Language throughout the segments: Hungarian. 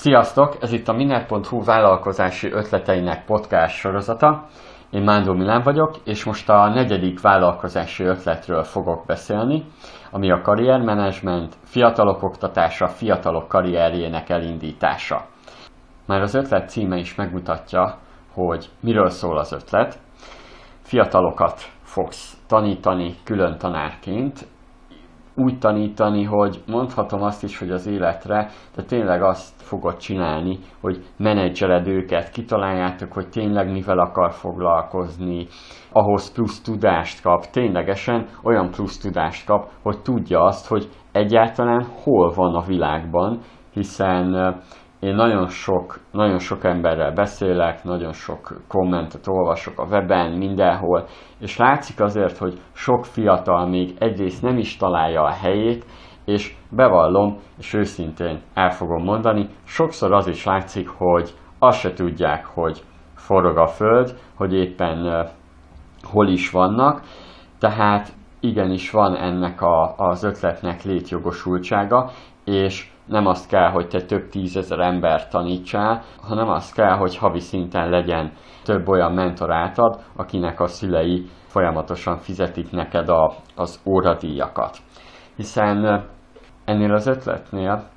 Sziasztok! Ez itt a Miner.hu vállalkozási ötleteinek podcast sorozata. Én Mándor Milán vagyok, és most a negyedik vállalkozási ötletről fogok beszélni, ami a karriermenedzsment, fiatalok oktatása, fiatalok karrierjének elindítása. Már az ötlet címe is megmutatja, hogy miről szól az ötlet. Fiatalokat fogsz tanítani külön tanárként, úgy tanítani, hogy mondhatom azt is, hogy az életre, de tényleg azt fogod csinálni, hogy menedzseled őket, kitaláljátok, hogy tényleg mivel akar foglalkozni, ahhoz plusz tudást kap, ténylegesen olyan plusz tudást kap, hogy tudja azt, hogy egyáltalán hol van a világban, hiszen én nagyon sok, nagyon sok emberrel beszélek, nagyon sok kommentet olvasok a weben, mindenhol, és látszik azért, hogy sok fiatal még egyrészt nem is találja a helyét, és bevallom, és őszintén el fogom mondani, sokszor az is látszik, hogy azt se tudják, hogy forog a föld, hogy éppen uh, hol is vannak, tehát igenis van ennek a, az ötletnek létjogosultsága, és nem azt kell, hogy te több tízezer ember tanítsál, hanem azt kell, hogy havi szinten legyen több olyan mentorátad, akinek a szülei folyamatosan fizetik neked a, az óradíjakat. Hiszen ennél az ötletnél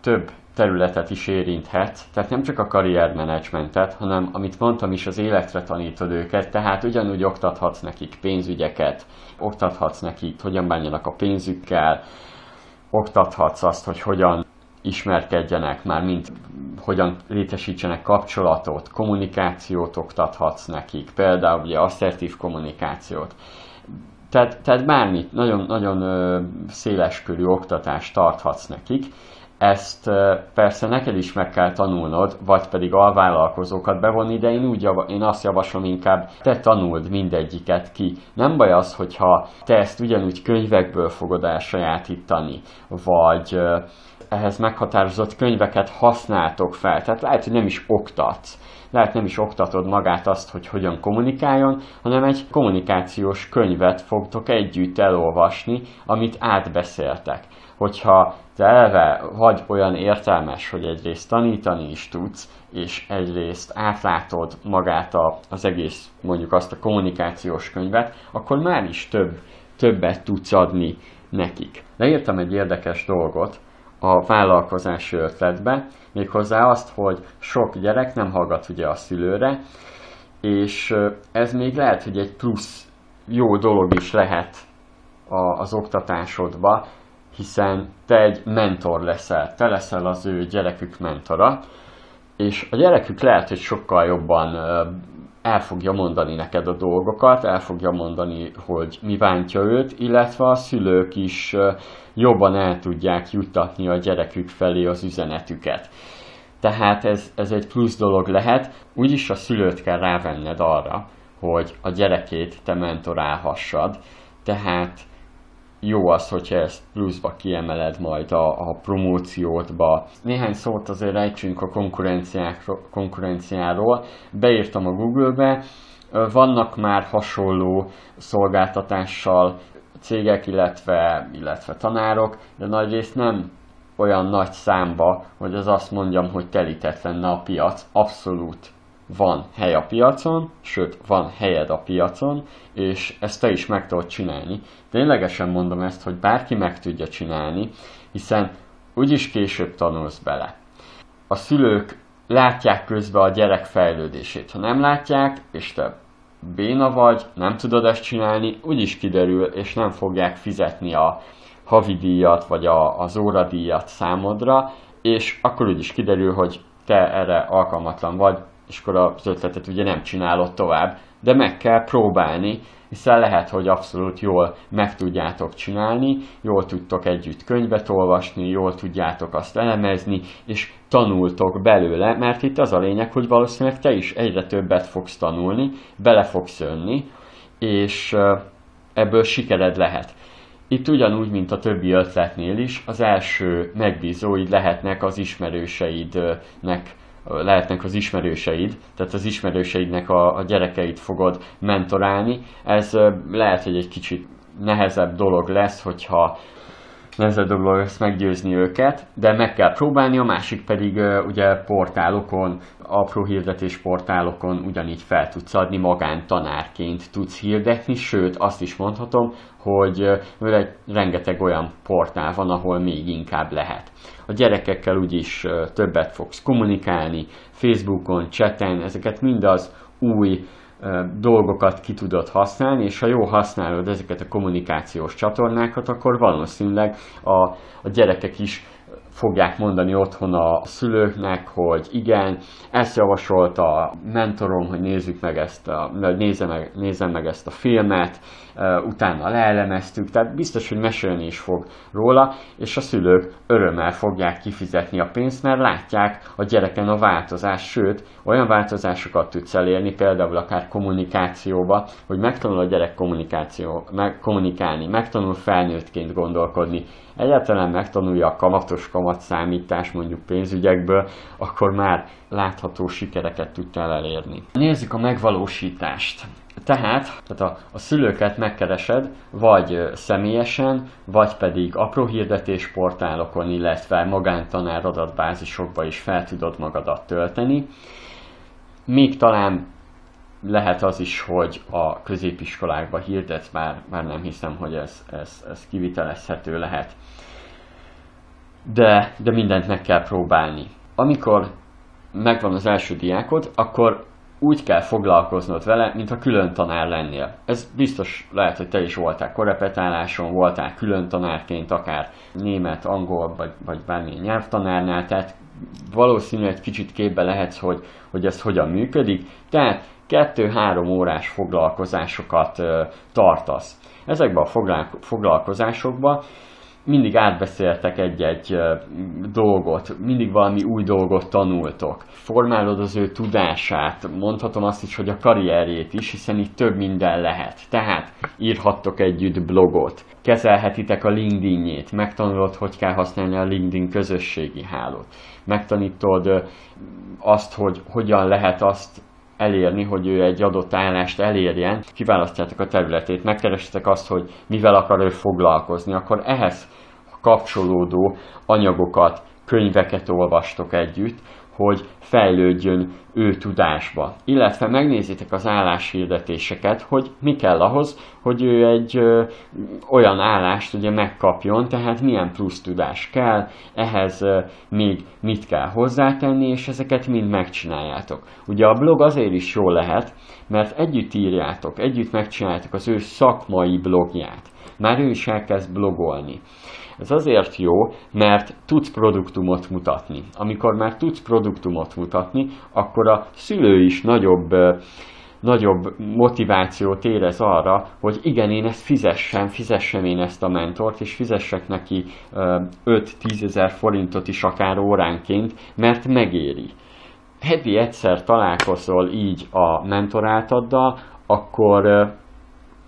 több területet is érinthet, tehát nem csak a karriermenedzsmentet, hanem amit mondtam is, az életre tanítod őket, tehát ugyanúgy oktathatsz nekik pénzügyeket, oktathatsz nekik, hogyan bánjanak a pénzükkel, oktathatsz azt, hogy hogyan ismerkedjenek már, mint hogyan létesítsenek kapcsolatot, kommunikációt oktathatsz nekik, például ugye asszertív kommunikációt. Tehát, tehát bármit, nagyon, nagyon széleskörű oktatást tarthatsz nekik, ezt persze neked is meg kell tanulnod, vagy pedig alvállalkozókat bevonni, de én, úgy java, én azt javaslom inkább, te tanuld mindegyiket ki. Nem baj az, hogyha te ezt ugyanúgy könyvekből fogod elsajátítani, vagy ehhez meghatározott könyveket használtok fel. Tehát lehet, hogy nem is oktatsz. Lehet nem is oktatod magát azt, hogy hogyan kommunikáljon, hanem egy kommunikációs könyvet fogtok együtt elolvasni, amit átbeszéltek. Hogyha te eleve vagy olyan értelmes, hogy egyrészt tanítani is tudsz, és egyrészt átlátod magát a, az egész, mondjuk azt a kommunikációs könyvet, akkor már is több, többet tudsz adni nekik. Leírtam egy érdekes dolgot a vállalkozási ötletbe, méghozzá azt, hogy sok gyerek nem hallgat ugye a szülőre, és ez még lehet, hogy egy plusz jó dolog is lehet az oktatásodba, hiszen te egy mentor leszel, te leszel az ő gyerekük mentora, és a gyerekük lehet, hogy sokkal jobban el fogja mondani neked a dolgokat, el fogja mondani, hogy mi bántja őt, illetve a szülők is jobban el tudják juttatni a gyerekük felé az üzenetüket. Tehát ez, ez egy plusz dolog lehet, úgyis a szülőt kell rávenned arra, hogy a gyerekét te mentorálhassad, tehát jó az, hogyha ezt pluszba kiemeled majd a, a promóciódba. Néhány szót azért ejtsünk a konkurenciáról. Beírtam a Google-be, vannak már hasonló szolgáltatással cégek, illetve, illetve tanárok, de nagyrészt nem olyan nagy számba, hogy az azt mondjam, hogy telített lenne a piac. Abszolút van hely a piacon, sőt, van helyed a piacon, és ezt te is meg tudod csinálni. Ténylegesen mondom ezt, hogy bárki meg tudja csinálni, hiszen úgyis később tanulsz bele. A szülők látják közben a gyerek fejlődését. Ha nem látják, és te béna vagy, nem tudod ezt csinálni, úgyis kiderül, és nem fogják fizetni a havidíjat, vagy a, az óradíjat számodra, és akkor úgyis kiderül, hogy te erre alkalmatlan vagy, és akkor az ötletet ugye nem csinálod tovább, de meg kell próbálni, hiszen lehet, hogy abszolút jól meg tudjátok csinálni, jól tudtok együtt könyvet olvasni, jól tudjátok azt elemezni, és tanultok belőle, mert itt az a lényeg, hogy valószínűleg te is egyre többet fogsz tanulni, bele fogsz jönni, és ebből sikered lehet. Itt ugyanúgy, mint a többi ötletnél is, az első megbízóid lehetnek az ismerőseidnek lehetnek az ismerőseid, tehát az ismerőseidnek a, a gyerekeit fogod mentorálni. Ez lehet, hogy egy kicsit nehezebb dolog lesz, hogyha nehezebb dolog lesz meggyőzni őket, de meg kell próbálni, a másik pedig ugye portálokon, apró hirdetés portálokon ugyanígy fel tudsz adni, magántanárként tudsz hirdetni, sőt azt is mondhatom, hogy rengeteg olyan portál van, ahol még inkább lehet. A gyerekekkel úgyis többet fogsz kommunikálni, Facebookon, chaten, ezeket mind az új dolgokat ki tudod használni, és ha jól használod ezeket a kommunikációs csatornákat, akkor valószínűleg a, a gyerekek is fogják mondani otthon a szülőknek, hogy igen, ezt javasolta a mentorom, hogy nézzük meg ezt a, nézze meg, nézzem meg ezt a filmet, utána leelemeztük, tehát biztos, hogy mesélni is fog róla, és a szülők örömmel fogják kifizetni a pénzt, mert látják a gyereken a változást, sőt, olyan változásokat tudsz elérni, például akár kommunikációba, hogy megtanul a gyerek kommunikáció, meg, kommunikálni, megtanul felnőttként gondolkodni, egyáltalán megtanulja a kamatos kamatszámítás mondjuk pénzügyekből, akkor már látható sikereket tudtál elérni. Nézzük a megvalósítást. Tehát, tehát a, a szülőket megkeresed, vagy személyesen, vagy pedig apró hirdetésportálokon, illetve magántanár adatbázisokba is fel tudod magadat tölteni. Még talán lehet az is, hogy a középiskolákba hirdetsz, bár, bár nem hiszem, hogy ez, ez, ez kivitelezhető lehet. De, de mindent meg kell próbálni. Amikor megvan az első diákod, akkor úgy kell foglalkoznod vele, mint a külön tanár lennél. Ez biztos lehet, hogy te is voltál korepetáláson, voltál külön tanárként, akár német, angol, vagy, vagy bármilyen nyelvtanárnál, tehát valószínűleg egy kicsit képbe lehetsz, hogy, hogy ez hogyan működik. Tehát kettő-három órás foglalkozásokat ö, tartasz. Ezekben a foglalkozásokban mindig átbeszéltek egy-egy dolgot, mindig valami új dolgot tanultok. Formálod az ő tudását, mondhatom azt is, hogy a karrierjét is, hiszen itt több minden lehet. Tehát írhattok együtt blogot, kezelhetitek a LinkedIn-jét, megtanulod, hogy kell használni a LinkedIn közösségi hálót, megtanítod azt, hogy hogyan lehet azt elérni, hogy ő egy adott állást elérjen, kiválasztjátok a területét, megkeresitek azt, hogy mivel akar ő foglalkozni, akkor ehhez kapcsolódó anyagokat, könyveket olvastok együtt, hogy fejlődjön ő tudásba. Illetve megnézitek az álláshirdetéseket, hogy mi kell ahhoz, hogy ő egy ö, olyan állást ugye megkapjon, tehát milyen plusz tudás kell, ehhez ö, még mit kell hozzátenni, és ezeket mind megcsináljátok. Ugye a blog azért is jó lehet, mert együtt írjátok, együtt megcsináljátok az ő szakmai blogját. Már ő is elkezd blogolni. Ez azért jó, mert tudsz produktumot mutatni. Amikor már tudsz produktumot mutatni, akkor a szülő is nagyobb nagyobb motivációt érez arra, hogy igen, én ezt fizessem, fizessem én ezt a mentort, és fizessek neki 5-10 ezer forintot is akár óránként, mert megéri. Heti egyszer találkozol így a mentorátaddal, akkor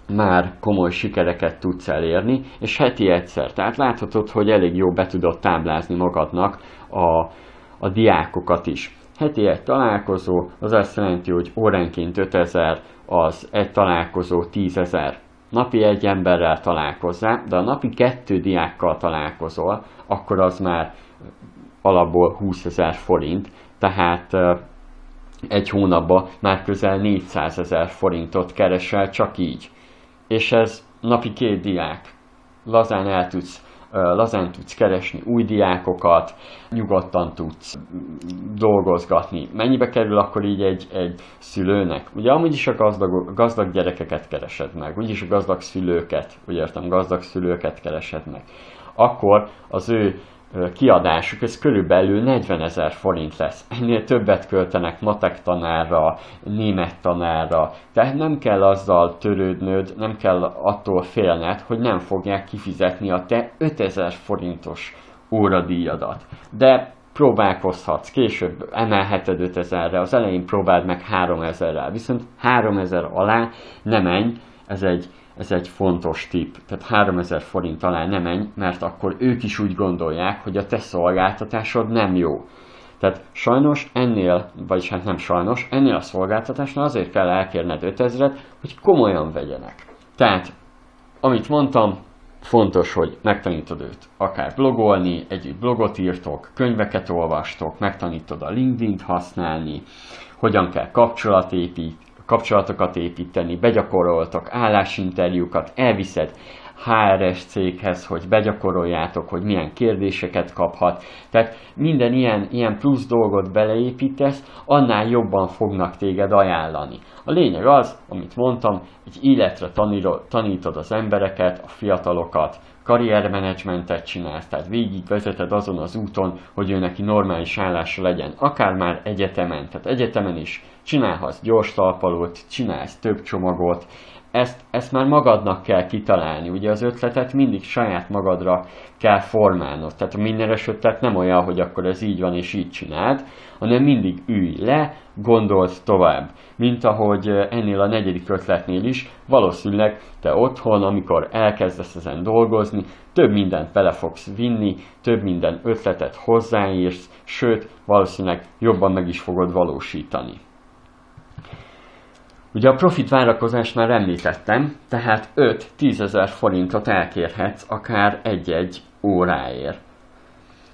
már komoly sikereket tudsz elérni, és heti egyszer. Tehát láthatod, hogy elég jó be tudod táblázni magadnak a, a diákokat is. Heti egy találkozó, az azt jelenti, hogy óránként 5000, az egy találkozó 10.000. Napi egy emberrel találkozzál, de a napi kettő diákkal találkozol, akkor az már alapból 20 ezer forint, tehát egy hónapban már közel 400 ezer forintot keresel csak így és ez napi két diák. Lazán el tudsz lazán tudsz keresni új diákokat, nyugodtan tudsz dolgozgatni. Mennyibe kerül akkor így egy, egy szülőnek? Ugye amúgy is a gazdag, gazdag gyerekeket keresed meg, úgyis a gazdag szülőket, úgy értem, gazdag szülőket keresed meg. Akkor az ő kiadásuk, ez körülbelül 40 ezer forint lesz. Ennél többet költenek matek tanárra, német tanárra, tehát nem kell azzal törődnöd, nem kell attól félned, hogy nem fogják kifizetni a te 5000 forintos óradíjadat. De próbálkozhatsz, később emelheted 5000-re, az elején próbáld meg 3000-rel, viszont 3000 alá nem menj, ez egy ez egy fontos tip. Tehát 3000 forint alá nem menj, mert akkor ők is úgy gondolják, hogy a te szolgáltatásod nem jó. Tehát sajnos ennél, vagyis hát nem sajnos, ennél a szolgáltatásnál azért kell elkérned 5000-et, hogy komolyan vegyenek. Tehát, amit mondtam, fontos, hogy megtanítod őt akár blogolni, együtt blogot írtok, könyveket olvastok, megtanítod a LinkedIn-t használni, hogyan kell kapcsolatépít, kapcsolatokat építeni, begyakoroltak állásinterjúkat, elviszed HRS céghez, hogy begyakoroljátok, hogy milyen kérdéseket kaphat. Tehát minden ilyen, ilyen plusz dolgot beleépítesz, annál jobban fognak téged ajánlani. A lényeg az, amit mondtam, egy életre tanítod az embereket, a fiatalokat, karriermenedzsmentet csinálsz, tehát végig vezeted azon az úton, hogy ő neki normális állása legyen, akár már egyetemen, tehát egyetemen is csinálhatsz gyors talpalót, csinálsz több csomagot, ezt, ezt már magadnak kell kitalálni. Ugye az ötletet mindig saját magadra kell formálnod. Tehát a mindenes ötlet nem olyan, hogy akkor ez így van és így csináld, hanem mindig ülj le, gondold tovább. Mint ahogy ennél a negyedik ötletnél is, valószínűleg te otthon, amikor elkezdesz ezen dolgozni, több mindent bele fogsz vinni, több minden ötletet hozzáírsz, sőt, valószínűleg jobban meg is fogod valósítani. Ugye a profit várakozást már említettem, tehát 5-10 ezer forintot elkérhetsz akár egy-egy óráért.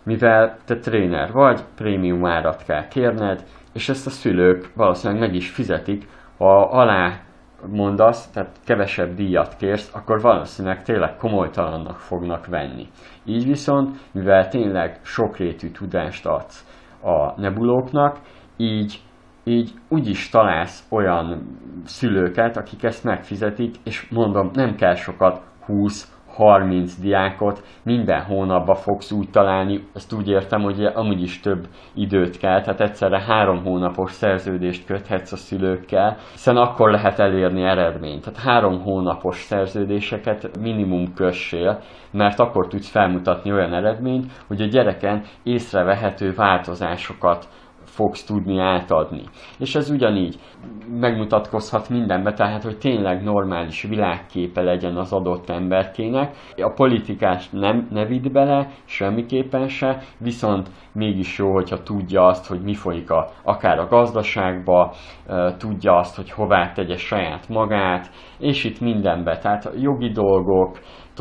Mivel te tréner vagy, prémium árat kell kérned, és ezt a szülők valószínűleg meg is fizetik, ha alá mondasz, tehát kevesebb díjat kérsz, akkor valószínűleg tényleg komolytalannak fognak venni. Így viszont, mivel tényleg sokrétű tudást adsz a nebulóknak, így így úgyis találsz olyan szülőket, akik ezt megfizetik, és mondom, nem kell sokat, 20-30 diákot minden hónapban fogsz úgy találni, ezt úgy értem, hogy amúgy is több időt kell, tehát egyszerre három hónapos szerződést köthetsz a szülőkkel, hiszen akkor lehet elérni eredményt. Tehát három hónapos szerződéseket minimum kössél, mert akkor tudsz felmutatni olyan eredményt, hogy a gyereken észrevehető változásokat fogsz tudni átadni. És ez ugyanígy megmutatkozhat mindenbe, tehát hogy tényleg normális világképe legyen az adott emberkének. A politikást nem ne vidd bele, semmiképpen se, viszont mégis jó, hogyha tudja azt, hogy mi folyik a, akár a gazdaságba, tudja azt, hogy hová tegye saját magát, és itt mindenbe, tehát jogi dolgok,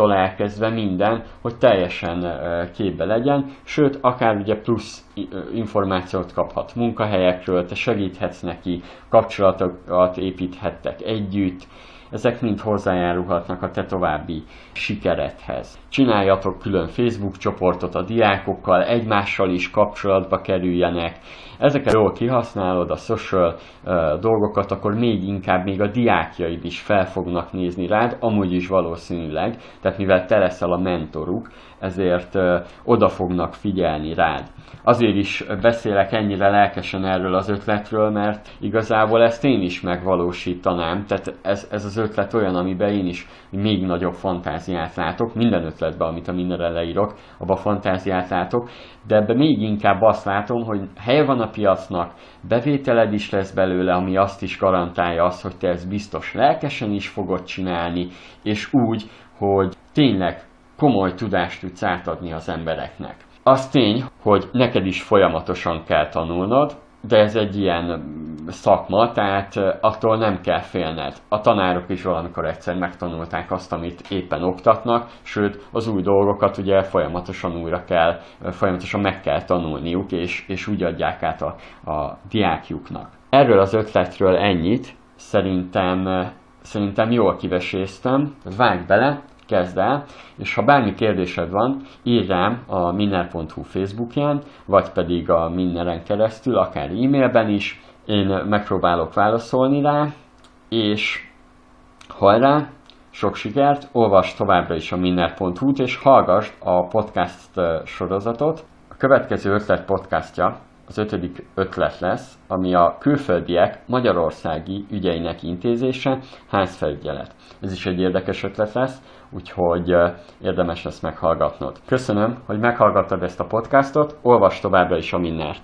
elkezdve minden, hogy teljesen képbe legyen, sőt, akár ugye plusz információt kaphat munkahelyekről, te segíthetsz neki, kapcsolatokat építhettek együtt, ezek mind hozzájárulhatnak a te további sikeredhez. Csináljatok külön Facebook csoportot a diákokkal, egymással is kapcsolatba kerüljenek. Ezeket jól kihasználod, a social uh, dolgokat, akkor még inkább még a diákjaid is fel fognak nézni rád, amúgy is valószínűleg, tehát mivel te leszel a mentoruk, ezért uh, oda fognak figyelni rád. Azért is beszélek ennyire lelkesen erről az ötletről, mert igazából ezt én is megvalósítanám, tehát ez, ez az ötlet olyan, amiben én is még nagyobb fantáziát látok, minden ötletben, amit a mindenre leírok, abban fantáziát látok, de ebben még inkább azt látom, hogy helye van a piacnak, bevételed is lesz belőle, ami azt is garantálja azt, hogy te ezt biztos lelkesen is fogod csinálni, és úgy, hogy tényleg komoly tudást tudsz átadni az embereknek. Az tény, hogy neked is folyamatosan kell tanulnod, de ez egy ilyen szakma, tehát attól nem kell félned. A tanárok is valamikor egyszer megtanulták azt, amit éppen oktatnak, sőt, az új dolgokat ugye folyamatosan újra kell, folyamatosan meg kell tanulniuk, és, és úgy adják át a, a diákjuknak. Erről az ötletről ennyit, szerintem, szerintem jól kiveséztem, vágj bele, kezd el, és ha bármi kérdésed van, írj rám a minner.hu Facebookján, vagy pedig a Minneren keresztül, akár e-mailben is, én megpróbálok válaszolni rá, és hajrá, sok sikert, olvasd továbbra is a minner.hu-t, és hallgassd a podcast sorozatot. A következő ötlet podcastja az ötödik ötlet lesz, ami a külföldiek magyarországi ügyeinek intézése, házfelügyelet. Ez is egy érdekes ötlet lesz, úgyhogy érdemes lesz meghallgatnod. Köszönöm, hogy meghallgattad ezt a podcastot, olvasd továbbra is a Minnert.